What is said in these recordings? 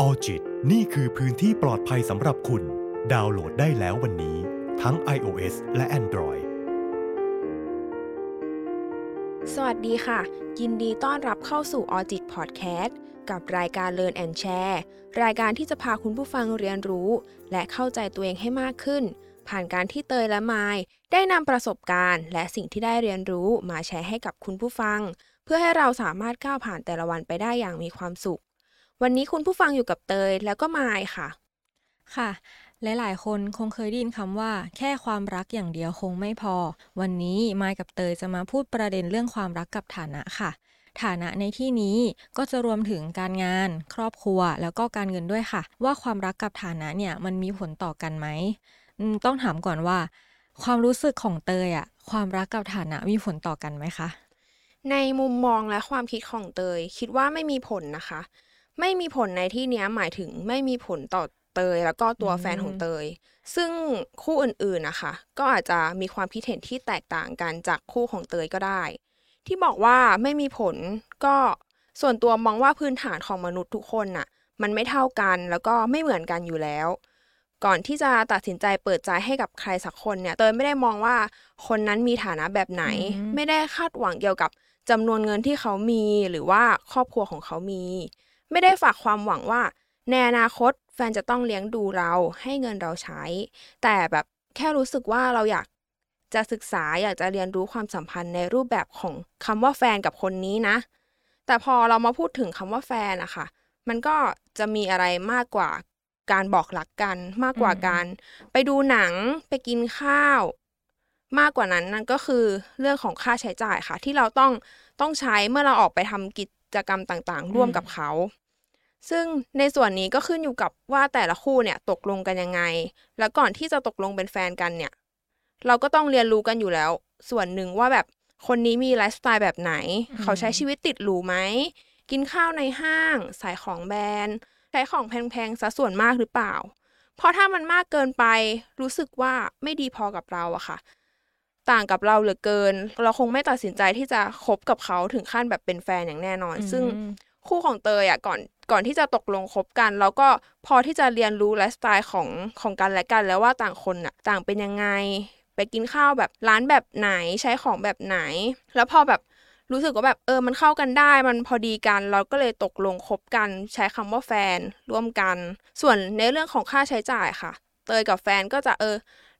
ออจิตนี่คือพื้นที่ปลอดภัยสำหรับคุณ ดาวน์โหลดได้แล้ววันนี้ ทั้ง iOS และ Android สวัสดีค่ะ ยินดีต้อนรับเข้าสู่ a u d i t Podcast กับรายการ Learn and Share รายการที่จะพาคุณผู้ฟังเรียนรู้ และเข้าใจตัวเองให้มากขึ้น ผ่านการที่เตยและไมายได้นำประสบการณ์ และสิ่งที่ได้เรียนรู้มาแชร์ให้กับคุณผู้ฟัง เพื่อให้เราสามารถก้าวผ่านแต่ละวันไปได้อย่างมีความสุข วันนี้คุณผู้ฟังอยู่กับเตยแล้วก็ไมายค่ะ ค่ะ หลาย ๆ คนคงเคยได้ยินคำว่า แค่ความรักอย่างเดียวคงไม่พอ วันนี้มายกับเตยจะมาพูดประเด็นเรื่องความรักกับฐานะค่ะ ฐานะในที่นี้ก็จะรวมถึงการงาน ครอบครัว แล้วก็การเงินด้วยค่ะ ว่าความรักกับฐานะเนี่ยมันมีผลต่อกันไหมอืมต้องถามก่อนว่า ความรู้สึกของเตยอะความรักกับฐานะมีผลต่อกันไหมคะในมุมมองและความคิดของเตย คิดว่าไม่มีผลนะคะ ไม่มีผลในที่เนี้ยหมายถึงไม่มีผลต่อเตย แล้วก็ตัวอืมแฟนของเตย ซึ่งคู่อื่นๆนะคะ ก็อาจจะมีความคิดเห็นที่แตกต่างกันจากคู่ของเตยก็ได้ ที่บอกว่าไม่มีผลก็ส่วนตัวมองว่าพื้นฐานของมนุษย์ทุกคนน่ะ มันไม่เท่ากันแล้วก็ไม่เหมือนกันอยู่แล้ว ก่อนที่จะตัดสินใจเปิดใจให้กับใครสักคนเนี่ย เตยไม่ได้มองว่าคนนั้นมีฐานะแบบไหนอืมไม่ได้คาดหวังเกี่ยวกับจำนวนเงินที่เขามีหรือว่าครอบครัวของเขามี ไม่ได้ฝากความหวังว่า ในอนาคตแฟนจะต้องเลี้ยงดูเราให้เงินเราใช้ แต่แบบแค่รู้สึกว่าเราอยากจะศึกษาอยากจะเรียนรู้ความสัมพันธ์ในรูปแบบของคำว่าแฟนกับคนนี้นะ แต่พอเรามาพูดถึงคำว่าแฟนอะค่ะ มันก็จะมีอะไรมากกว่าการบอกรักกัน มากกว่าอืมการ ไปดูหนังไปกินข้าว มากกว่านั้นนั่นก็คือเรื่องของค่าใช้จ่ายค่ะ ที่เราต้องต้องใช้เมื่อเราออกไปทำกิจกรรมต่างๆ ร่วมกับเขา ซึ่งในส่วนนี้ก็ขึ้นอยู่กับว่าแต่ละคู่เนี่ยตกลงกันยังไง แล้วก่อนที่จะตกลงเป็นแฟนกันเนี่ย เราก็ต้องเรียนรู้กันอยู่แล้ว ส่วนหนึ่งว่าแบบคนนี้มีไลฟ์สไตล์แบบไหนอืมเขาใช้ชีวิตติดหรูไหม กินข้าวในห้างใส่ของแบรนด์ ใช้ของแพงๆซะส่วนมากหรือเปล่า เพราะถ้ามันมากเกินไป รู้สึกว่าไม่ดีพอกับเราอะค่ะ ต่างกับเราเหลือเกิน เราคงไม่ตัดสินใจที่จะคบกับเขาถึงขั้นแบบเป็นแฟนอย่างแน่นอน ซึ่งอืม คู่ของเตยอะก่อนก่อนที่จะตกลงคบกันเราก็พอที่จะเรียนรู้ไลฟ์สไตล์ของของกันและกันแล้วว่าต่างคนอะต่างเป็นยังไง ไปกินข้าวแบบร้านแบบไหนใช้ของแบบไหน แล้วพอแบบรู้สึกว่าแบบเออมันเข้ากันได้มันพอดีกัน เราก็เลยตกลงคบกัน ใช้คำว่าแฟนร่วมกัน ส่วนในเรื่องของค่าใช้จ่ายค่ะ เตยกับแฟนก็จะเออ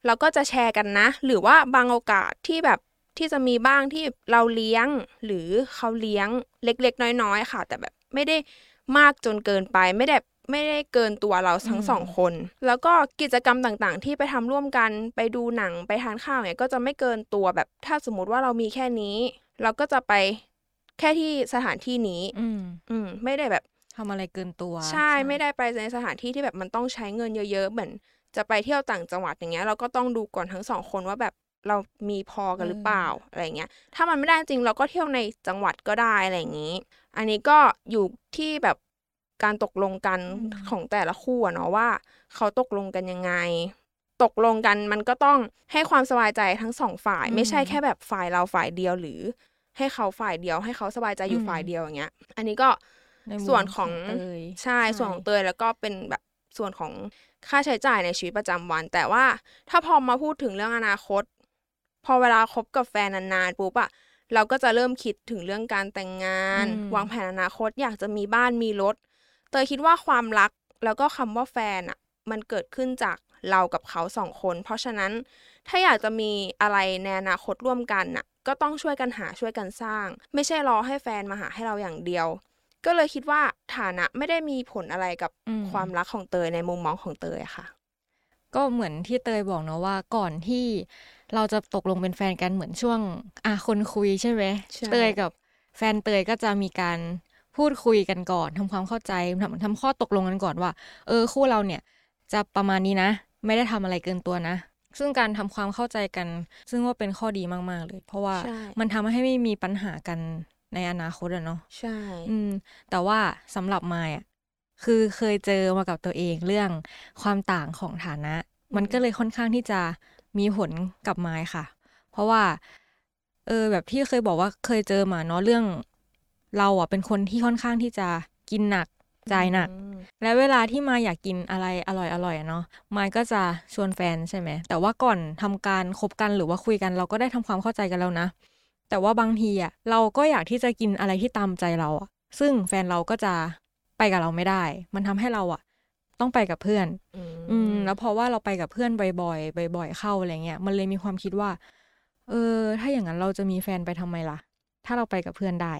เราก็จะแชร์กันนะ หรือว่าบางโอกาสที่แบบ ที่จะมีบ้างที่เราเลี้ยงหรือเขาเลี้ยงเล็ก ๆ น้อย ๆ ค่ะ แต่แบบไม่ได้มากจนเกินไปไม่ได้ไม่ได้เกินตัวเราทั้งอืมสองคน แล้วก็กิจกรรมต่างๆ ที่ไปทำร่วมกันไปดูหนังไปทานข้าวเนี่ยก็จะไม่เกินตัวแบบถ้าสมมุติว่าเรามีแค่นี้ เราก็จะไปแค่ที่สถานที่นี้ อืมอืมไม่ได้แบบทำอะไรเกินตัว ใช่ไม่ได้ไปในสถานที่ที่แบบมันต้องใช้เงินเยอะๆเหมือนจะไปเที่ยวต่างจังหวัดอย่างเงี้ยเราก็ต้องดูก่อนทั้งสองคนว่าแบบ เรามีพอกันหรือเปล่าอะไรเงี้ย ถ้ามันไม่ได้จริงเราก็เที่ยวในจังหวัดก็ได้อะไรอย่างนี้ อันนี้ก็อยู่ที่แบบการตกลงกันของแต่ละคู่อะเนาะว่า เขาตกลงกันยังไง ตกลงกันมันก็ต้องให้ความสบายใจทั้งสองฝ่าย ไม่ใช่แค่แบบฝ่ายเราฝ่ายเดียวหรือ ให้เขาฝ่ายเดียว ให้เขาสบายใจอยู่ฝ่ายเดียวอย่างเงี้ย อันนี้ก็ในมุมส่วนของเตยใช่ส่วนของเตยแล้วก็เป็นแบบส่วนของค่าใช้จ่ายในชีวิตประจำวัน แต่ว่าถ้าพอมาพูดถึงเรื่องอนาคต พอเวลาคบกับแฟนนานๆปุ๊บอะเราก็จะเริ่มคิดถึงเรื่องการแต่งงานอืมวางแผนอนาคตอยากจะมีบ้านมีรถเตยคิดว่าความรักแล้วก็คำว่าแฟนอะมันเกิดขึ้นจากเรากับเขาสองคน เพราะฉะนั้นถ้าอยากจะมีอะไรในอนาคตร่วมกันน่ะ ก็ต้องช่วยกันหาช่วยกันสร้าง ไม่ใช่รอให้แฟนมาหาให้เราอย่างเดียว ก็เลยคิดว่าฐานะไม่ได้มีผลอะไรกับอืมความรักของเตยในมุมมองของเตยอะค่ะ ก็เหมือนที่เตยบอกเนอะว่าก่อนที่ เราจะตกลงเป็นแฟนกันเหมือนช่วง อะคนคุยใช่ไหมใช่เตยกับแฟนเตยก็จะมีการพูดคุยกันก่อนทำความเข้าใจทำทำข้อตกลงกันก่อนว่า เออคู่เราเนี่ยจะประมาณนี้นะ ไม่ได้ทำอะไรเกินตัวนะ ซึ่งการทำความเข้าใจกัน ซึ่งว่าเป็นข้อดีมากๆเลย เพราะว่าใช่มันทำให้ไม่มีปัญหากันในอนาคตอะเนาะใช่ อืม แต่ว่าสำหรับมายอะคือเคยเจอมากับตัวเองเรื่องความต่างของฐานะ มันก็เลยค่อนข้างที่จะ มีผลกับมายค่ะ เพราะว่า เออแบบที่เคยบอกว่าเคยเจอมาเนาะเรื่อง เราอะเป็นคนที่ค่อนข้างที่จะกินหนักจ่ายหนักอืมและเวลาที่มายอยากกินอะไรอร่อยอร่อยๆอะเนาะมายก็จะชวนแฟนใช่ไหม แต่ว่าก่อนทำการคบกันหรือว่าคุยกันเราก็ได้ทำความเข้าใจกันแล้วนะ แต่ว่าบางทีอะเราก็อยากที่จะกินอะไรที่ตามใจเราอะ ซึ่งแฟนเราก็จะไปกับเราไม่ได้ มันทำให้เราอะ ต้องไปกับเพื่อน อืม แล้วเพราะว่าเราไปกับเพื่อนบ่อยๆบ่อย ๆ เข้าอะไรเงี้ย มันเลยมีความคิดว่า เออ ถ้าอย่างนั้นเราจะมีแฟนไปทำไมล่ะ ถ้าเราไปกับเพื่อนได้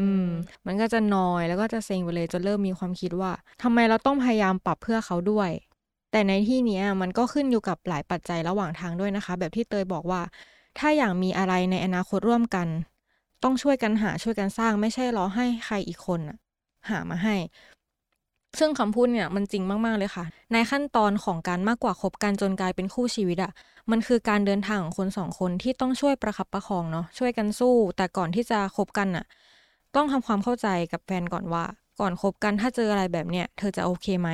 อืม มันก็จะนอยแล้วก็จะเซ็งไปเลยจนเริ่มมีความคิดว่าทำไมเราต้องพยายามปรับเพื่อเขาด้วย แต่ในที่เนี้ยมันก็ขึ้นอยู่กับหลายปัจจัยระหว่างทางด้วยนะคะ แบบที่เตยบอกว่า ถ้าอยากมีอะไรในอนาคตร่วมกัน ต้องช่วยกันหาช่วยกันสร้างไม่ใช่รอให้ใครอีกคนน่ะหามาให้ ซึ่งคำพูดเนี่ยมันจริงมาก ๆ เลยค่ะ ในขั้นตอนของการมากกว่าคบกันจนกลายเป็นคู่ชีวิตอะมันคือการเดินทางของคนสองคนที่ต้องช่วยประคับประคองเนาะช่วยกันสู้ แต่ก่อนที่จะคบกันอะต้องทำความเข้าใจกับแฟนก่อนว่า ก่อนคบกันถ้าเจออะไรแบบเนี้ยเธอจะโอเคไหม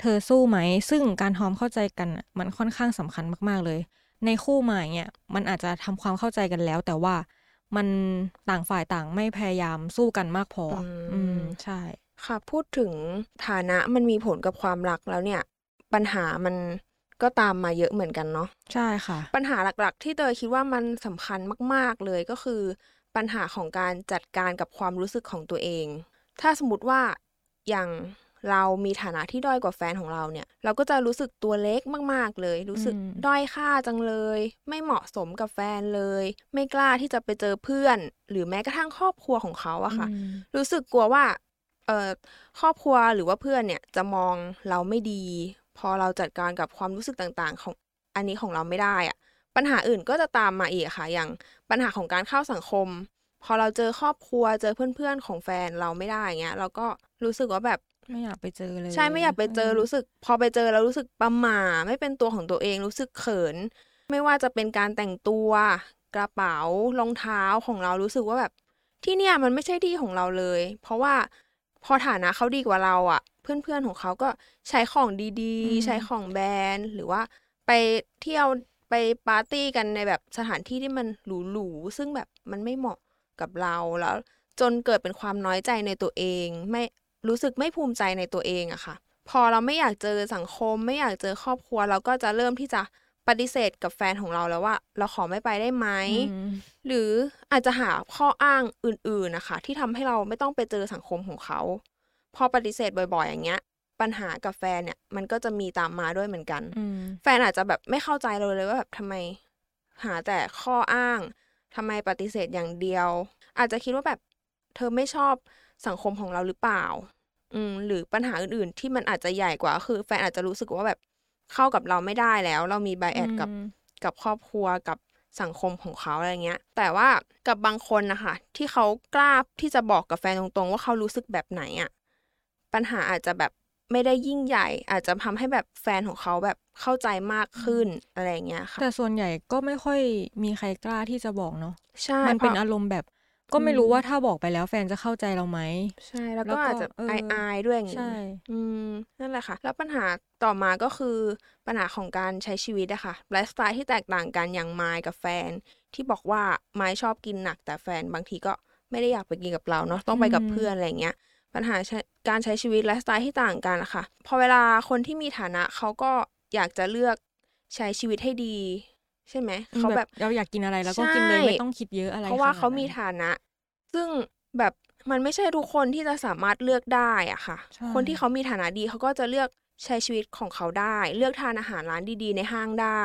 เธอสู้ไหม ซึ่งการทำความเข้าใจกันอะมันค่อนข้างสำคัญมากๆเลย ในคู่ใหม่เนี่ยมันอาจจะทำความเข้าใจกันแล้ว แต่ว่ามันต่างฝ่ายต่างไม่พยายามสู้กันมากพออมอืมใช่ ค่ะ พูดถึงฐานะมันมีผลกับความรักแล้วเนี่ย ปัญหามันก็ตามมาเยอะเหมือนกันเนาะใช่ค่ะ ปัญหาหลักๆ ที่เตยคิดว่ามันสำคัญมาก ๆเลยก็คือ ปัญหาของการจัดการกับความรู้สึกของตัวเอง ถ้าสมมติว่าอย่างเรามีฐานะที่ด้อยกว่าแฟนของเราเนี่ย เราก็จะรู้สึกตัวเล็กมาก ๆ เลย รู้สึกอืมด้อยค่าจังเลย ไม่เหมาะสมกับแฟนเลย ไม่กล้าที่จะไปเจอเพื่อน หรือแม้กระทั่งครอบครัวของเขาอะค่ะอืมรู้สึกกลัวว่า เอ่อครอบครัวหรือว่าเพื่อนเนี่ยจะมองเราไม่ดี พอเราจัดการกับความรู้สึกต่างๆ ของอันนี้ของเราไม่ได้อะปัญหาอื่นก็จะตามมาอีกค่ะ อย่างปัญหาของการเข้าสังคม พอเราเจอครอบครัวเจอเพื่อนๆของแฟนเราไม่ได้อย่างเงี้ยเราก็รู้สึกว่าแบบไม่อยากไปเจอเลยใช่ไม่อยากไปเจอมรู้สึก พอไปเจอแล้วรู้สึกประหม่าไม่เป็นตัวของตัวเองรู้สึกเขิน ไม่ว่าจะเป็นการแต่งตัวกระเป๋ารองเท้าของเรารู้สึกว่าแบบที่เนี่ยมันไม่ใช่ที่ของเราเลย เพราะว่า พอฐานะเขาดีกว่าเราอะ่ะเพื่อนๆของเขาก็ใช้ของดีอืมๆใช้ของแบรนด์หรือว่าไปเที่ยวไปปาร์ตี้กันในแบบสถานที่ที่มันหรูๆซึ่งแบบมันไม่เหมาะกับเราแล้ว จนเกิดเป็นความน้อยใจในตัวเอง ไม่รู้สึกไม่ภูมิใจในตัวเองอะค่ะ พอเราไม่อยากเจอสังคม ไม่อยากเจอครอบครัว เราก็จะเริ่มที่จะ ปฏิเสธกับแฟนของเราแล้วว่า เราขอไม่ไปได้ไหมอืมหรืออาจจะหาข้ออ้างอื่นๆนะคะ ที่ทำให้เราไม่ต้องไปเจอสังคมของเขา พอปฏิเสธบ่อยๆ อย่างเงี้ย ปัญหากับแฟนเนี่ย มันก็จะมีตามมาด้วยเหมือนกันอืมแฟนอาจจะแบบไม่เข้าใจเราเลยว่าแบบทำไม หาแต่ข้ออ้างทำไมปฏิเสธอย่างเดียว อาจจะคิดว่าแบบเธอไม่ชอบสังคมของเราหรือเปล่า อืมหรือปัญหาอื่นๆ ที่มันอาจจะใหญ่กว่า คือ แฟนอาจจะรู้สึกว่าแบบ เข้ากับเราไม่ได้แล้ว เรามีไบแอดกับอืมกับครอบครัวกับสังคมของเขาอะไรเงี้ย แต่ว่ากับบางคนนะคะที่เขากล้าที่จะบอกกับแฟนตรงๆ ว่าเขารู้สึกแบบไหนอะปัญหาอาจจะแบบไม่ได้ยิ่งใหญ่ อาจจะทำให้แบบแฟนของเขาแบบเข้าใจมากขึ้นอะไรอย่างเงี้ยค่ะแต่ส่วนใหญ่ก็ไม่ค่อยมีใครกล้าที่จะบอกเนาะใช่มันเป็นพราะอารมณ์แบบ ก็ไม่รู้อืมว่าถ้าบอกไปแล้วแฟนจะเข้าใจเราไหมใช่แล้วแล้วก็ก็อาจจะเอออายอายๆด้วยอย่างใช่งี้อืมนั่นแหละค่ะ แล้วปัญหาต่อมาก็คือปัญหาของการใช้ชีวิตอะค่ะไลฟ์สไตล์ที่แตกต่างกันอย่างไมล์กับแฟน ที่บอกว่าไมล์ชอบกินหนัก แต่แฟนบางทีก็ไม่ได้อยากไปกินกับเราเนาะต้องไปกับอืมเพื่อนอะไรเงี้ยปัญหาใช้การใช้ชีวิตไลฟ์สไตล์ที่ต่างกันอะค่ะพอเวลาคนที่มีฐานะเขาก็อยากจะเลือกใช้ชีวิตให้ดี ใช่ไหมเขาแบบเราอยากกินอะไรแล้วก็กินเลยใช่ไม่ต้องคิดเยอะอะไรเพราะว่าขนดเขามีนั้นฐานะ ซึ่งแบบมันไม่ใช่ทุกคนที่จะสามารถเลือกได้อะค่ะใช่คนที่เขามีฐานะดีเขาก็จะเลือกใช้ชีวิตของเขาได้ เลือกทานอาหารร้านดีๆ ในห้างได้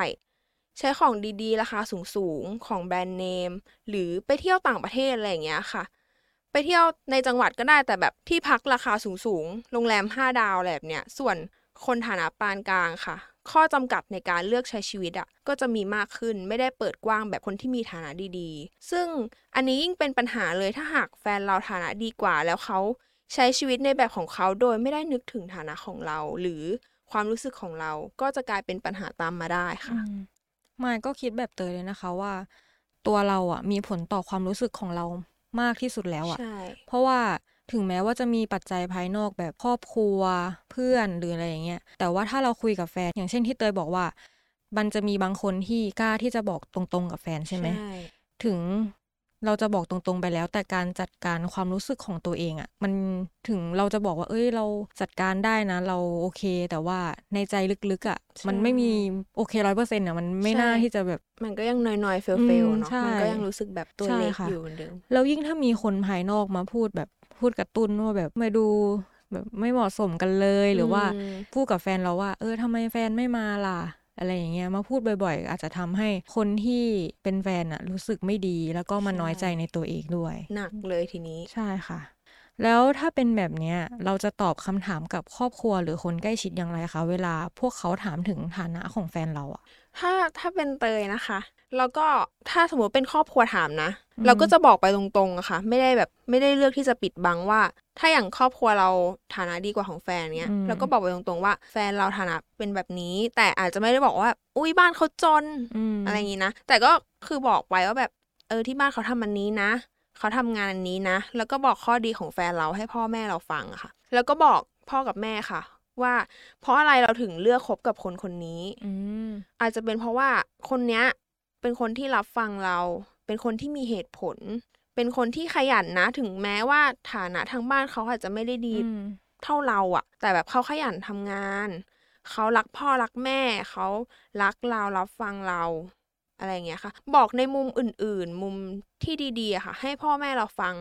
ใช้ของดีๆ ราคาสูงๆ ของแบรนด์เนม หรือไปเที่ยวต่างประเทศอะไรอย่างเงี้ยค่ะ ไปเที่ยวในจังหวัดก็ได้แต่แบบที่พักราคาสูงๆ โรงแรม 5 ดาวอะไรแบบเนี้ย ส่วนคนฐานะปานกลางค่ะ ข้อจำกัดในการเลือกใช้ชีวิตอะก็จะมีมากขึ้นไม่ได้เปิดกว้างแบบคนที่มีฐานะดีๆ ซึ่งอันนี้ยิ่งเป็นปัญหาเลยถ้าหากแฟนเราฐานะดีกว่า แล้วเขาใช้ชีวิตในแบบของเขาโดยไม่ได้นึกถึงฐานะของเรา หรือความรู้สึกของเราก็จะกลายเป็นปัญหาตามมาได้ค่ะอืมมายก็คิดแบบเตยเลยนะคะว่า ตัวเราอะมีผลต่อความรู้สึกของเรามากที่สุดแล้วอะใช่เพราะว่า ถึงแม้ว่าจะมีปัจจัยภายนอกแบบครอบครัวเพื่อนหรืออะไรอย่างเงี้ยแต่ว่าถ้าเราคุยกับแฟน อย่างเช่นที่เตยบอกว่า มันจะมีบางคนที่กล้าที่จะบอกตรงๆกับแฟนใช่ไหมถึงเราจะบอกตรงๆไปแล้ว แต่การจัดการความรู้สึกของตัวเองอะมันถึงเราจะบอกว่า เอ้ยเราจัดการได้นะ เราโอเค แต่ว่าในใจลึกๆอะมันไม่มีโอเคร้อยเปอร์เซ็นต์อะมันไม่น่าที่จะแบบ มันก็ยังน้อยๆเฟลอืเฟลมเนาะใช่มันก็ยังรู้สึกแบบตัวใช่เล็กค่ะอยู่เหมือนเดิมแล้วยิ่งถ้ามีคนภายนอกมาพูดแบบ พูดกระตุ้นว่าแบบมาดูแบบไม่เหมาะสมกันเลยหรือว่าอืมพูดกับแฟนเราว่า เออทำไมแฟนไม่มาล่ะอะไรอย่างเงี้ยมาพูดบ่อย ๆ อาจจะทำให้คนที่เป็นแฟนอะรู้สึกไม่ดี แล้วก็มาน้อยใจในตัวเองด้วย หนักเลยทีนี้ใช่ค่ะ แล้วถ้าเป็นแบบเนี้ยเราจะตอบคำถามกับครอบครัวหรือคนใกล้ชิดอย่างไรคะเวลาพวกเขาถามถึงฐานะของแฟนเราอะถ้าถ้าเป็นเตยนะคะ แล้วก็ถ้าสมมติเป็นครอบครัวถามนะอืม เราก็จะบอกไปตรงๆอะค่ะ ไม่ได้แบบไม่ได้เลือกที่จะปิดบังว่า ถ้าอย่างครอบครัวเราฐานะดีกว่าของแฟนเนี้ยเราก็บอกไปตรงๆว่า แฟนเราฐานะเป็นแบบนี้ แต่อาจจะไม่ได้บอกว่า อุ้ยบ้านเขาจนมอะไรอย่างนี้นะ แต่ก็คือบอกไปว่าแบบเออที่บ้านเขาทำอันนี้นะเขาทำงานอันนี้นะ แล้วก็บอกข้อดีของแฟนเราให้พ่อแม่เราฟังอะค่ะ แล้วก็บอกพ่อกับแม่ค่ะ ว่า เพราะอะไรเราถึงเลือกคบกับคนคนนี้ อืมอาจจะเป็นเพราะว่าคนเนี้ยเป็นคนที่รับฟังเรา เป็นคนที่มีเหตุผล เป็นคนที่ขยันนะถึงแม้ว่าฐานะทางบ้านเขาอาจจะไม่ได้ดีอืมเท่าเราอะแต่แบบเขาขยันทำงาน เขารักพ่อรักแม่ เขารักเรารับฟังเราอะไรอย่างเงี้ยค่ะ บอกในมุมอื่น ๆ มุมที่ดีๆอะค่ะ ให้พ่อแม่เราฟัง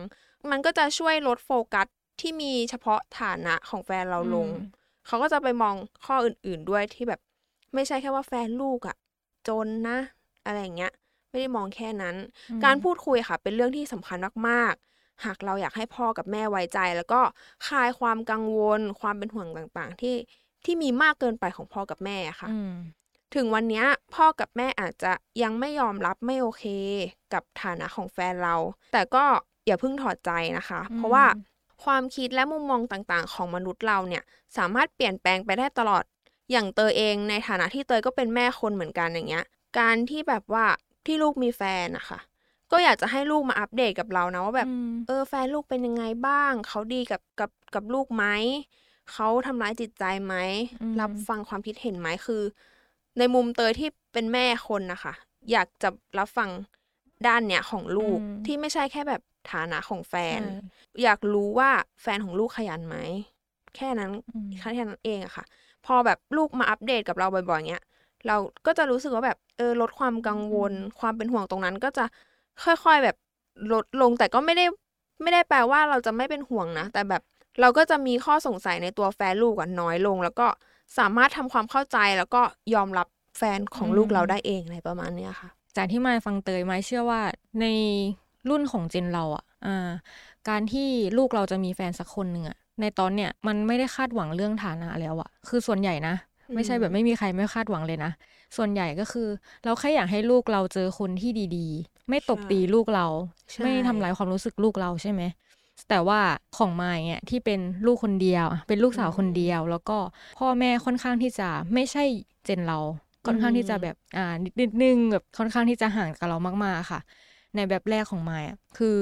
มันก็จะช่วยลดโฟกัสที่มีเฉพาะฐานะของแฟนเราลงอืมเขาก็จะไปมองข้ออื่น ๆด้วยที่แบบ ไม่ใช่แค่ว่าแฟนลูกอะจนนะ อะไรอย่างเงี้ย ไม่ได้มองแค่นั้นอืมการพูดคุยค่ะ เป็นเรื่องที่สำคัญมากๆ หากเราอยากให้พ่อกับแม่ไว้ใจ แล้วก็คลายความกังวล ความเป็นห่วงต่างๆ ที่ที่มีมากเกินไปของพ่อกับแม่อะค่ะอืมถึงวันเนี้ยพ่อกับแม่อาจจะยังไม่ยอมรับไม่โอเค กับฐานะของแฟนเรา แต่ก็อย่าเพิ่งถอดใจนะคะอืมเพราะว่าความคิดและมุมมองต่างๆ ของมนุษย์เราเนี่ยสามารถเปลี่ยนแปลงไปได้ตลอด อย่างเตยเองในฐานะที่เตยก็เป็นแม่คนเหมือนกันอย่างเงี้ย การที่แบบว่า ที่ลูกมีแฟนนะคะก็อยากจะให้ลูกมาอัปเดตกับเรานะว่าแบบอืมเออแฟนลูกเป็นยังไงบ้าง เขาดีกับกับกับลูกไหมเขาทำร้ายจิตใจไหมอืมรับฟังความคิดเห็นไหมคือ ในมุมเตยที่เป็นแม่คนนะคะ อยากจะรับฟังด้านเนี้ยของลูกอืมที่ไม่ใช่แค่แบบฐานะของแฟนใช่อยากรู้ว่าแฟนของลูกขยันไหมแค่นั้นอืมแค่นั้นเองอะค่ะ พอแบบลูกมาอัปเดตกับเราบ่อยๆเนี้ย เราก็จะรู้สึกว่าแบบเออลดความกังวล ความเป็นห่วงตรงนั้นก็จะค่อยๆแบบลดลงแต่ก็ไม่ได้ไม่ได้แปลว่าเราจะไม่เป็นห่วงนะ แต่แบบเราก็จะมีข้อสงสัยในตัวแฟนลูกอะน้อยลง แล้วก็สามารถทำความเข้าใจแล้วก็ยอมรับแฟนของลูกเราได้เองอะไรประมาณเนี้ยค่ะ จากที่มายฟังเตยมายเชื่อว่าในรุ่นของเจนเราอะอ่าการที่ลูกเราจะมีแฟนสักคนหนึ่งอะในตอนเนี้ยมันไม่ได้คาดหวังเรื่องฐานะแล้วอะคือส่วนใหญ่นะ ไม่ใช่แบบไม่มีใครไม่คาดหวังเลยนะ ส่วนใหญ่ก็คือ เราแค่อยากให้ลูกเราเจอคนที่ดีๆ ไม่ตบใช่ตีลูกเราใช่ไม่ทำร้ายความรู้สึกลูกเราใช่ไหม แต่ว่าของมายเนี่ยที่เป็นลูกคนเดียวอะเป็นลูกสาวคนเดียว แล้วก็พ่อแม่ค่อนข้างที่จะไม่ใช่เจนเรา ค่อนข้างที่จะแบบอ่านิดนิดนึงแบบค่อนข้างที่จะห่างกับเรามากๆค่ะ ในแบบแรกของมายอะคือ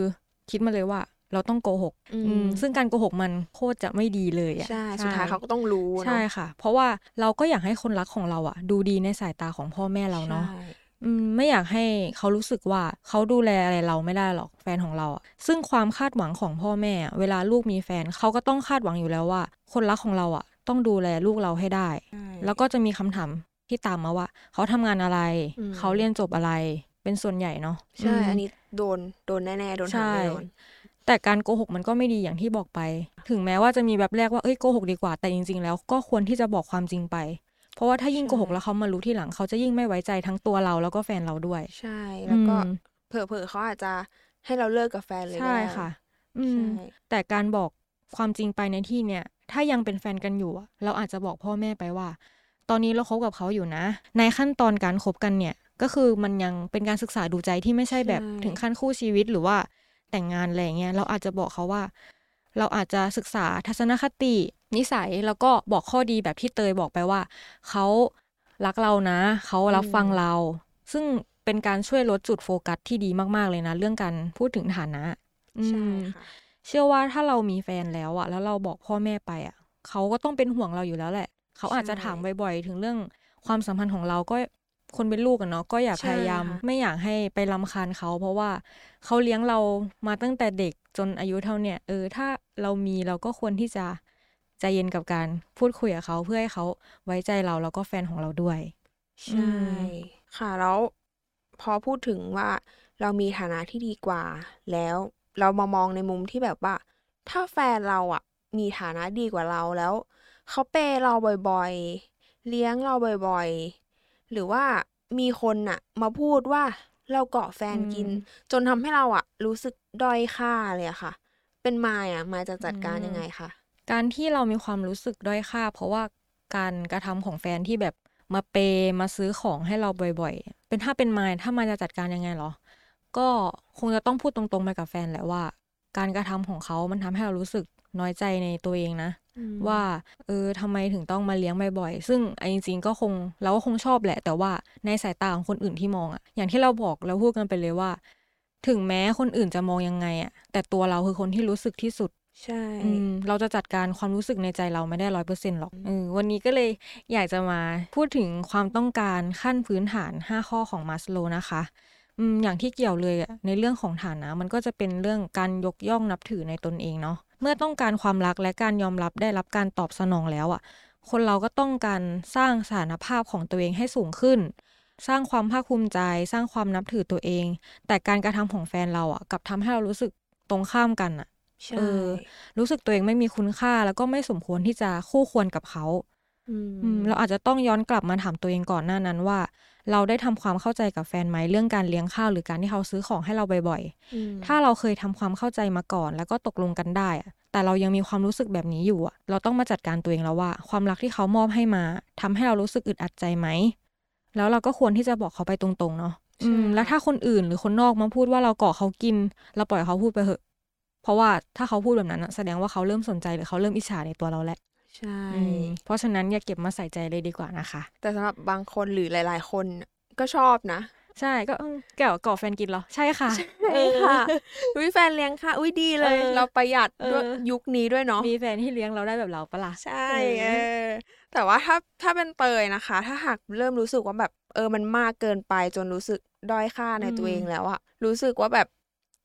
คิดมาเลยว่า เราต้องโกหกอืมอืมซึ่งการโกหกมันโคตรจะไม่ดีเลยอะใช่สุดท้ายเขาก็ต้องรู้เนอะใช่ค่ะ เพราะว่าเราก็อยากให้คนรักของเราอะ ดูดีในสายตาของพ่อแม่เราเนาะใช่อืมไม่อยากให้เขารู้สึกว่าเขาดูแลอะไรเราไม่ได้หรอกแฟนของเราอะซึ่งความคาดหวังของพ่อแม่อะเวลาลูกมีแฟนเขาก็ต้องคาดหวังอยู่แล้วว่า คนรักของเราอะต้องดูแลลูกเราให้ได้ใช่แล้วก็จะมีคำถามที่ตามมาว่า เขาทำงานอะไรอืมเขาเรียนจบอะไรเป็นส่วนใหญ่เนาะใช่มอันนี้โดนโดนแน่ๆโดนถามใช่แน่นอน แต่การโกหกมันก็ไม่ดีอย่างที่บอกไป ถึงแม้ว่าจะมีแบบแรกว่าเอ้ยโกหกดีกว่าแต่จริง ๆ แล้วก็ควรที่จะบอกความจริงไป เพราะว่าถ้ายิ่งใช่โกหกแล้วเขามารู้ทีหลังเขาจะยิ่งไม่ไว้ใจทั้งตัวเราแล้วก็แฟนเราด้วย ใช่ แล้วก็อืมเผลอๆเขาอาจจะให้เราเลิกกับแฟนเลยก็ใช่ได้ค่ะ อืมใช่แต่การบอกความจริงไปในที่เนี่ย ถ้ายังเป็นแฟนกันอยู่อะเราอาจจะบอกพ่อแม่ไปว่า ตอนนี้เราคบกับเขาอยู่นะ ในขั้นตอนการคบกันเนี่ย ก็คือมันยังเป็นการศึกษาดูใจที่ไม่ใช่แบบใช่ถึงขั้นคู่ชีวิตหรือว่า แต่งงานอะไรอย่างเงี้ยเราอาจจะบอกเขาว่า เราอาจจะศึกษาทัศนคติ นิสัยแล้วก็บอกข้อดีแบบที่เตยบอกไปว่า เขารักเรานะ เขารับฟังเรา ซึ่งเป็นการช่วยลดจุดโฟกัสที่ดีมาก ๆ เลยนะ เรื่องการพูดถึงฐานะอืใช่มค่ะเชื่อว่าถ้าเรามีแฟนแล้วอะแล้วเราบอกพ่อแม่ไปอะเขาก็ต้องเป็นห่วงเราอยู่แล้วแหละ เขาอาจจะใช่ถามบ่อยๆ ถึงเรื่องความสัมพันธ์ของเราก็ คนเป็นลูกอะเนาะก็อยากใช่พยายามค่ะไม่อยากให้ไปรำคาญเขา เพราะว่าเขาเลี้ยงเรามาตั้งแต่เด็กจนอายุเท่าเนี้ยเออถ้าเรามีเราก็ควรที่จะใจเย็นกับการพูดคุยกับเขาเพื่อให้เขาไว้ใจเราแล้วก็แฟนของเราด้วย ใช่ ค่ะแล้วพอพูดถึงว่าเรามีฐานะที่ดีกว่า แล้วเรามามองในมุมที่แบบว่า ถ้าแฟนเราอะ มีฐานะดีกว่าเราแล้วเขาเปย์เราบ่อยๆ เลี้ยงเราบ่อยๆ หรือว่ามีคนอะมาพูดว่าเราเกาะแฟนกินอืมจนทำให้เราอะรู้สึกด้อยค่าเลยอะค่ะ เป็นมายอะมายจะจัดการยังไงคะการที่เรามีความรู้สึกด้อยค่า เพราะว่าการกระทำของแฟนที่แบบมาเปย์มาซื้อของให้เราบ่อย ๆ เป็นถ้าเป็นมายถ้ามายจะจัดการยังไงเหรอ ก็คงจะต้องพูดตรงๆไปกับแฟนแหละว่า การกระทำของเขามันทำให้เรารู้สึก น้อยใจในตัวเองนะอืมว่าเออทำไมถึงต้องมาเลี้ยงบ่อยๆ ซึ่งเอาจริงๆก็คงเราก็คงชอบแหละ แต่ว่าในสายตาของคนอื่นที่มองอะอย่างที่เราบอกเราพูดกันไปเลยว่า ถึงแม้คนอื่นจะมองยังไงอะแต่ตัวเราคือคนที่รู้สึกที่สุดใช่อืมเราจะจัดการความรู้สึกในใจเราไม่ได้ร้อยเปอร์เซ็นต์หรอกเออวันนี้ก็เลยอยากจะมาพูดถึงความต้องการขั้นพื้นฐาน 5 ข้อของมาสโลนะคะอืมอย่างที่เกี่ยวเลยอะในเรื่องของฐานะมันก็จะเป็นเรื่องการยกย่องนับถือในตนเองเนาะ เมื่อต้องการความรักและการยอมรับได้รับการตอบสนองแล้วอะคนเราก็ต้องการสร้างสถานภาพของตัวเองให้สูงขึ้น สร้างความภาคภูมิใจ สร้างความนับถือตัวเอง แต่การกระทำของแฟนเราอะกลับทำให้เรารู้สึกตรงข้ามกันอะใช่เออรู้สึกตัวเองไม่มีคุณค่าแล้วก็ไม่สมควรที่จะคู่ควรกับเขาอืมอืม เราอาจจะต้องย้อนกลับมาถามตัวเองก่อนหน้านั้นว่า เราได้ทำความเข้าใจกับแฟนไหมเรื่องการเลี้ยงข้าวหรือการที่เขาซื้อของให้เราบ่อยอืมๆถ้าเราเคยทำความเข้าใจมาก่อน แล้วก็ตกลงกันได้อะแต่เรายังมีความรู้สึกแบบนี้อยู่อะเราต้องมาจัดการตัวเองแล้วว่า ความรักที่เขามอบให้มาทำให้เรารู้สึกอึดอัดใจไหมแล้วเราก็ควรที่จะบอกเขาไปตรงๆเนาะอืมแล้วถ้าคนอื่นหรือคนนอกมาพูดว่าเราเกาะเขากิน เราปล่อยเขาพูดไปเถอะ เพราะว่าถ้าเขาพูดแบบนั้นอะแสดงว่าเขาเริ่มสนใจหรือเขาเริ่มอิจฉาในตัวเราแหละ ใช่อืมเพราะฉะนั้นอย่าเก็บมาใส่ใจเลยดีกว่านะคะ แต่สำหรับบางคนหรือหลาย ๆ คนก็ชอบนะ ใช่ก็เออแก่วก่อแฟนกินเหรอ ใช่ค่ะ ใช่ค่ะ อุ้ยแฟนเลี้ยงค่ะ อุ้ยดีเลยเออเราประหยัดด้วยเออยุคนี้ด้วยเนาะ มีแฟนที่เลี้ยงเราได้แบบเราปะล่ะ ใช่เอเอออแต่ว่าถ้าถ้าเป็นเตยนะคะ ถ้าหากเริ่มรู้สึกว่าแบบเออมันมากเกินไปจนรู้สึกด้อยค่าในตัวเองแล้วอะรู้สึกว่าแบบ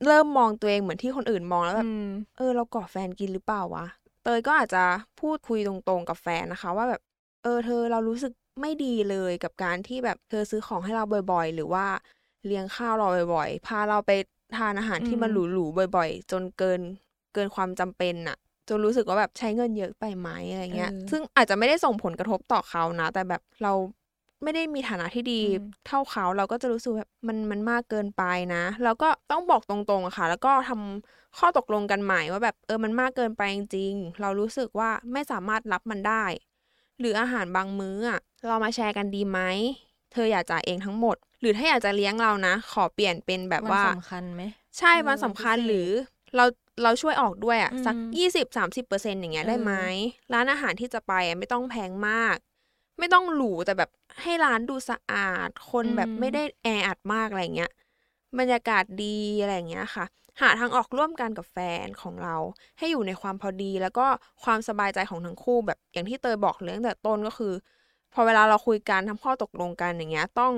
เริ่มมองตัวเองเหมือนที่คนอื่นมองแล้วแบบอืมเออเราเกาะแฟนกินหรือเปล่าวะเตยก็อาจจะพูดคุยตรงๆกับแฟนนะคะ ว่าแบบ เออเธอเรารู้สึกไม่ดีเลยกับการที่แบบเธอซื้อของให้เราบ่อยๆ หรือว่าเลี้ยงข้าวเราบ่อยๆ พาเราไปทานอาหารที่มันอืมหรูๆบ่อย ๆ จนเกินเกินความจำเป็นน่ะจนรู้สึกว่าแบบใช้เงินเยอะไปไหมอะไรเงี้ยเออซึ่งอาจจะไม่ได้ส่งผลกระทบต่อเขานะ แต่แบบเราไม่ได้มีฐานะที่ดีอืมเท่าเขาเราก็จะรู้สึกแบบมันมันมากเกินไปนะ แล้วก็ต้องบอกตรงๆอะค่ะ แล้วก็ทำ ข้อตกลงกันใหม่ว่าแบบเออมันมากเกินไปจริงๆเรารู้สึกว่าไม่สามารถรับมันได้ หรืออาหารบางมื้ออะเรามาแชร์กันดีไหมเธออยากจ่ายเองทั้งหมด หรือถ้าอยากจะเลี้ยงเรานะ ขอเปลี่ยนเป็นแบบมันว่าสำคัญไหมใช่เออมันสำคัญพิเศษหรือเราเราช่วยออกด้วยอะอืมสักยี่สิบสามสิบเปอร์เซ็นอย่างเงี้ยเออได้ไหมร้านอาหารที่จะไปอะไม่ต้องแพงมาก ไม่ต้องหรูแต่แบบให้ร้านดูสะอาด คนแบบไม่ได้แออัดมากอะไรเงี้ยบรรยากาศดีอะไรอย่างเงี้ยค่ะ หาทางออกร่วมกันกับแฟนของเรา ให้อยู่ในความพอดีแล้วก็ความสบายใจของทั้งคู่แบบอย่างที่เตยบอกเลยตั้งแต่ต้นก็คือ พอเวลาเราคุยกันทำข้อตกลงกันอย่างเงี้ย ต้อง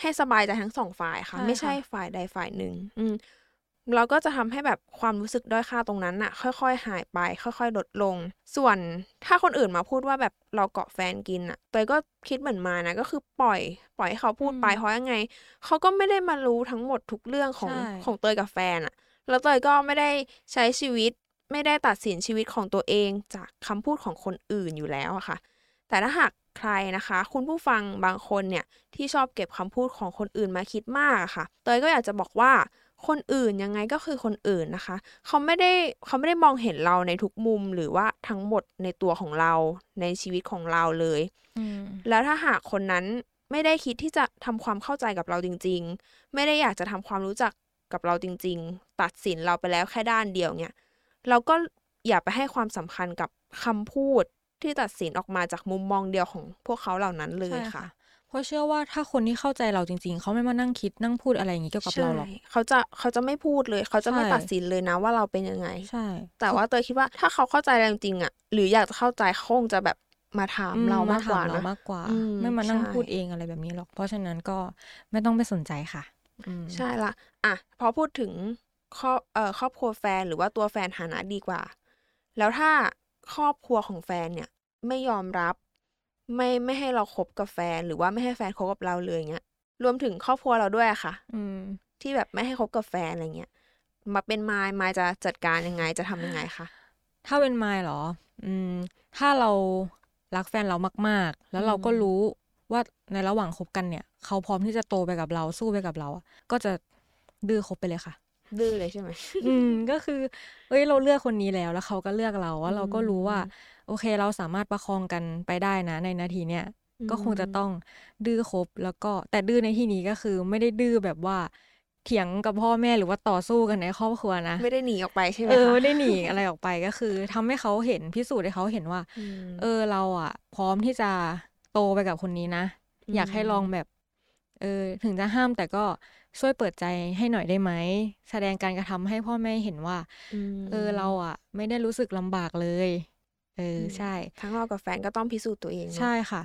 ให้สบายใจทั้งสองฝ่ายค่ะใช่ไม่ใช่ค่ะฝ่ายใดฝ่ายหนึ่ง อืมเราก็จะทำให้แบบความรู้สึกด้อยค่าตรงนั้นน่ะค่อยๆ หายไป ค่อยๆ ลดลง ส่วนถ้าคนอื่นมาพูดว่าแบบเราเกาะแฟนกินอะเตยก็คิดเหมือนมานะ ก็คือปล่อย ปล่อยให้เขาพูดไปอืมเพราะยังไงเขาก็ไม่ได้มารู้ทั้งหมดทุกเรื่องของใช่ของเตยกับแฟนอะ แล้วเตยก็ไม่ได้ใช้ชีวิตไม่ได้ตัดสินชีวิตของตัวเองจากคำพูดของคนอื่นอยู่แล้วอะค่ะ แต่ถ้าหากใครนะคะ คุณผู้ฟังบางคนเนี่ยที่ชอบเก็บคำพูดของคนอื่นมาคิดมากอะค่ะ เตยก็อยากจะบอกว่าคนอื่นยังไงก็คือคนอื่นนะคะ เขาไม่ได้เขาไม่ได้มองเห็นเราในทุกมุมหรือว่าทั้งหมดในตัวของเราในชีวิตของเราเลยอืมแล้วถ้าหากคนนั้นไม่ได้คิดที่จะทำความเข้าใจกับเราจริง ๆ ไม่ได้อยากจะทำความรู้จัก กับเราจริง ๆ ตัดสินเราไปแล้วแค่ด้านเดียวเนี่ยเราก็อย่าไปให้ความสำคัญกับคำพูดที่ตัดสินออกมาจากมุมมองเดียวของพวกเขาเหล่านั้นเลยใช่ค่ะ เพราะเชื่อว่าถ้าคนที่เข้าใจเราจริง ๆ เขาไม่มานั่งคิดนั่งพูดอะไรอย่างนี้เกี่ยวกับเราหรอกใช่เขาจะเขาจะไม่พูดเลย เขาจะไม่ใช่ตัดสินเลยนะว่าเราเป็นยังไง ใช่ แต่ว่าเตยคิดว่าถ้าเขาเข้าใจเราจริงๆอะ หรืออยากจะเข้าใจเขาคงจะแบบมาถามอืมเรามากกว่าถเรานะมากกว่าอืมไม่มานั่งใช่พูดเองอะไรแบบนี้หรอก เพราะฉะนั้นก็ไม่ต้องไปสนใจค่ะอืม ใช่ละอะพอพูดถึงครอบเอ่อครอบครัวแฟนหรือว่าตัวแฟนฐานะดีกว่า แล้วถ้าครอบครัวของแฟนเนี่ยไม่ยอมรับ ไม่ไม่ให้เราคบกับแฟน หรือว่าไม่ให้แฟนคบกับเราเลยเงี้ยรวมถึงครอบครัวเราด้วยอะค่ะ อืม ที่แบบไม่ให้คบกับแฟนอะไรเงี้ยมาเป็นมายมายจะจัดการยังไงจะทำยังไงคะถ้าเป็นมายเหรอ อืม ถ้าเรารักแฟนเรามาก ๆ แล้วเราก็อืมรู้ ว่าในระหว่างคบกันเนี่ย เขาพร้อมที่จะโตไปกับเราสู้ไปกับเราอะก็จะดื้อคบไปเลยค่ะ ดื้อเลยใช่ไหมอืมก็คือ เอ้ยเราเลือกคนนี้แล้วแล้วเขาก็เลือกเราว่าเราก็รู้ว่าอืมโอเคเราสามารถประคองกันไปได้นะ ในนาทีเนี้ยก็คงจะต้องดื้อคบแล้วก็แต่ดื้อในที่นี้ก็คือไม่ได้ดื้อแบบว่าเถียงกับพ่อแม่หรือว่าต่อสู้กันในครอบครัวนะไม่ได้หนีออกไปใช่ไหมเออคะไม่ได้หนีอะไรออกไปก็คือทำให้เขาเห็นพิสูจน์ให้เขาเห็นว่ามเออเราอะ พร้อมที่จะ โตไปกับคนนี้นะอืมอยากให้ลองแบบเออถึงจะห้ามแต่ก็ช่วยเปิดใจให้หน่อยได้ไหม แสดงการกระทำให้พ่อแม่เห็นว่ามเออเราอะ ไม่ได้รู้สึกลำบากเลยเอออมใช่ ทั้งเรากับแฟนก็ต้องพิสูจน์ตัวเองเนอะใช่ค่ะ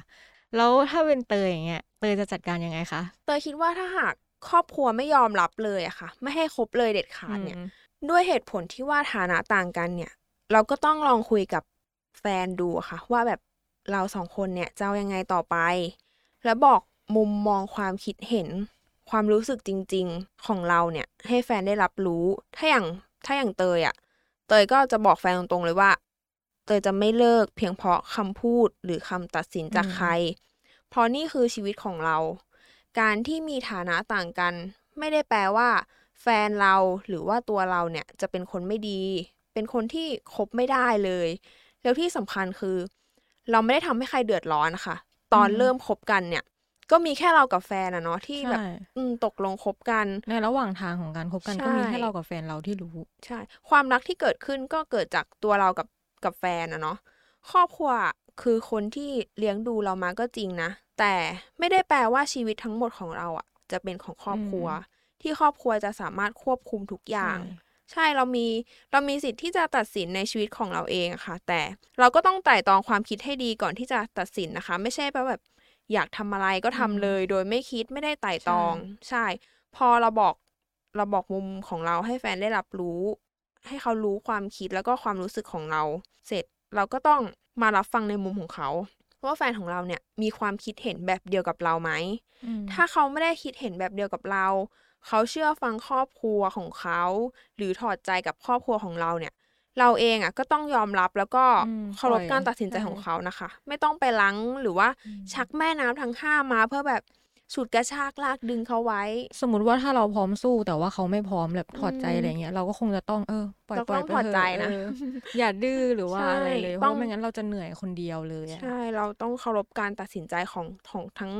แล้วถ้าเป็นเตยอย่างเงี้ยเตยจะจัดการยังไงคะเตยคิดว่าถ้าหากครอบครัวไม่ยอมรับเลยอะค่ะ ไม่ให้คบเลยเด็ดขาดเนี่ยอืมด้วยเหตุผลที่ว่าฐานะต่างกันเนี่ย เราก็ต้องลองคุยกับแฟนดูอะค่ะ ว่าแบบ เราสองคนเนี่ยจะเอายังไงต่อไป แล้วบอกมุมมองความคิดเห็น ความรู้สึกจริง ๆของเราเนี่ย ให้แฟนได้รับรู้ ถ้าอย่างถ้าอย่างเตยอะเตยก็จะบอกแฟนตรงๆเลยว่า เตยจะไม่เลิกเพียงเพราะคำพูดหรือคำตัดสินจากอืมใคร เพราะนี่คือชีวิตของเรา การที่มีฐานะต่างกัน ไม่ได้แปลว่า แฟนเราหรือว่าตัวเราเนี่ยจะเป็นคนไม่ดี เป็นคนที่คบไม่ได้เลย แล้วที่สำคัญคือ เราไม่ได้ทำให้ใครเดือดร้อนค่ะ ตอนอืมเริ่มคบกันเนี่ย ก็มีแค่เรากับแฟนอะเนาะที่แบบใช่อืมตกลงคบกัน ในระหว่างทางของการคบกันก็มีใช่แค่เรากับแฟนเราที่รู้ ใช่ ความรักที่เกิดขึ้นก็เกิดจากตัวเรากับกับแฟนอะเนาะครอบครัวคือคนที่เลี้ยงดูเรามาก็จริงนะ แต่ไม่ได้แปลว่าชีวิตทั้งหมดของเราอะจะเป็นของครอบครัว ที่ครอบครัวจะสามารถควบคุมทุกอย่าง ใช่ใช่เรามีเรามีสิทธิ์ที่จะตัดสินในชีวิตของเราเองอะค่ะ แต่เราก็ต้องไตร่ตรองความคิดให้ดีก่อนที่จะตัดสินนะคะ ไม่ใช่แปลแบบอยากทำอะไรก็ทำเลย โดยไม่คิดไม่ได้ไตร่ตรอง ใช่ พอเราบอกเราบอกมุมของเราให้แฟนได้รับรู้ ให้เขารู้ความคิดแล้วก็ความรู้สึกของเรา เสร็จเราก็ต้องมารับฟังในมุมของเขาว่าแฟนของเราเนี่ยมีความคิดเห็นแบบเดียวกับเราไหมอืมถ้าเขาไม่ได้คิดเห็นแบบเดียวกับเรา เขาเชื่อฟังครอบครัวของเขา หรือถอดใจกับครอบครัวของเราเนี่ย เราเองอะก็ต้องยอมรับแล้วก็อืมเคารพปล่อยการตัดสินใจใช่ของเขานะคะ ไม่ต้องไปลังหรือว่าอืมชักแม่น้ำทั้งห้ามาเพื่อแบบฉุดกระชากลากดึงเขาไว้ สมมติว่าถ้าเราพร้อมสู้แต่ว่าเขาไม่พร้อมแบบถอดใจอืมอะไรเงี้ยเราก็คงจะต้องเออปล่อยเราปล่อยต้องไปถอดเถใจอะนะเอออย่าดื้อหรือว่าใช่อะไรเลยเพต้อราะงไม่งั้นเราจะเหนื่อยคนเดียวเลยอะใช่เราต้องเคารพการตัดสินใจของของทั้ง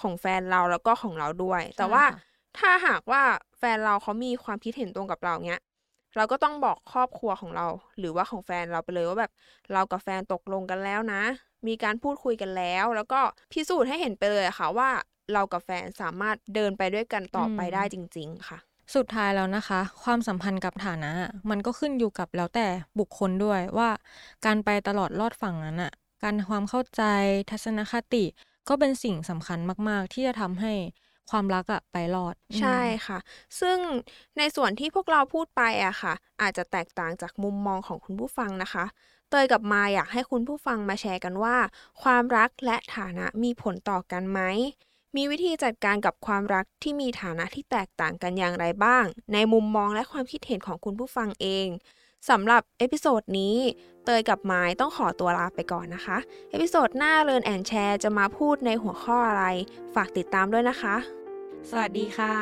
ของแฟนเราแล้วก็ของเราด้วย แต่ว่าค่ะ ถ้าหากว่าแฟนเราเขามีความคิดเห็นตรงกับเราเนี้ย เราก็ต้องบอกครอบครัวของเรา หรือว่าของแฟนเราไปเลยว่าแบบเรากับแฟนตกลงกันแล้วนะ มีการพูดคุยกันแล้ว แล้วก็พิสูจน์ให้เห็นไปเลยอะค่ะว่าเรากับแฟนสามารถเดินไปด้วยกันต่อไปอืมได้จริง ๆ ค่ะ สุดท้ายแล้วนะคะ ความสัมพันธ์กับฐานะอะมันก็ขึ้นอยู่กับแล้วแต่บุคคลด้วยว่า การไปตลอดรอดฝั่งนั้นอะการความเข้าใจทัศนคติ ก็เป็นสิ่งสำคัญมาก ๆ ที่จะทำให้ ความรักอะไปรอดอืมใช่ค่ะ ซึ่งในส่วนที่พวกเราพูดไปอะค่ะ อาจจะแตกต่างจากมุมมองของคุณผู้ฟังนะคะ เตยกับมายอยากให้คุณผู้ฟังมาแชร์กันว่า ความรักและฐานะมีผลต่อกันไหมมีวิธีจัดการกับความรักที่มีฐานะที่แตกต่างกันอย่างไรบ้าง ในมุมมองและความคิดเห็นของคุณผู้ฟังเอง สำหรับ episode นี้เตยกับไม้ต้องขอตัวลาไปก่อนนะคะ episode หน้า Learn and Share จะมาพูดในหัวข้ออะไร ฝากติดตามด้วยนะคะ สวัสดีค่ะ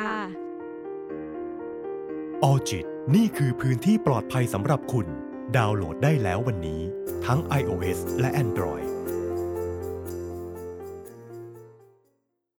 ออจิตนี่คือพื้นที่ปลอดภัยสำหรับคุณ ดาวน์โหลดได้แล้ววันนี้ ทั้ง iOS และ Android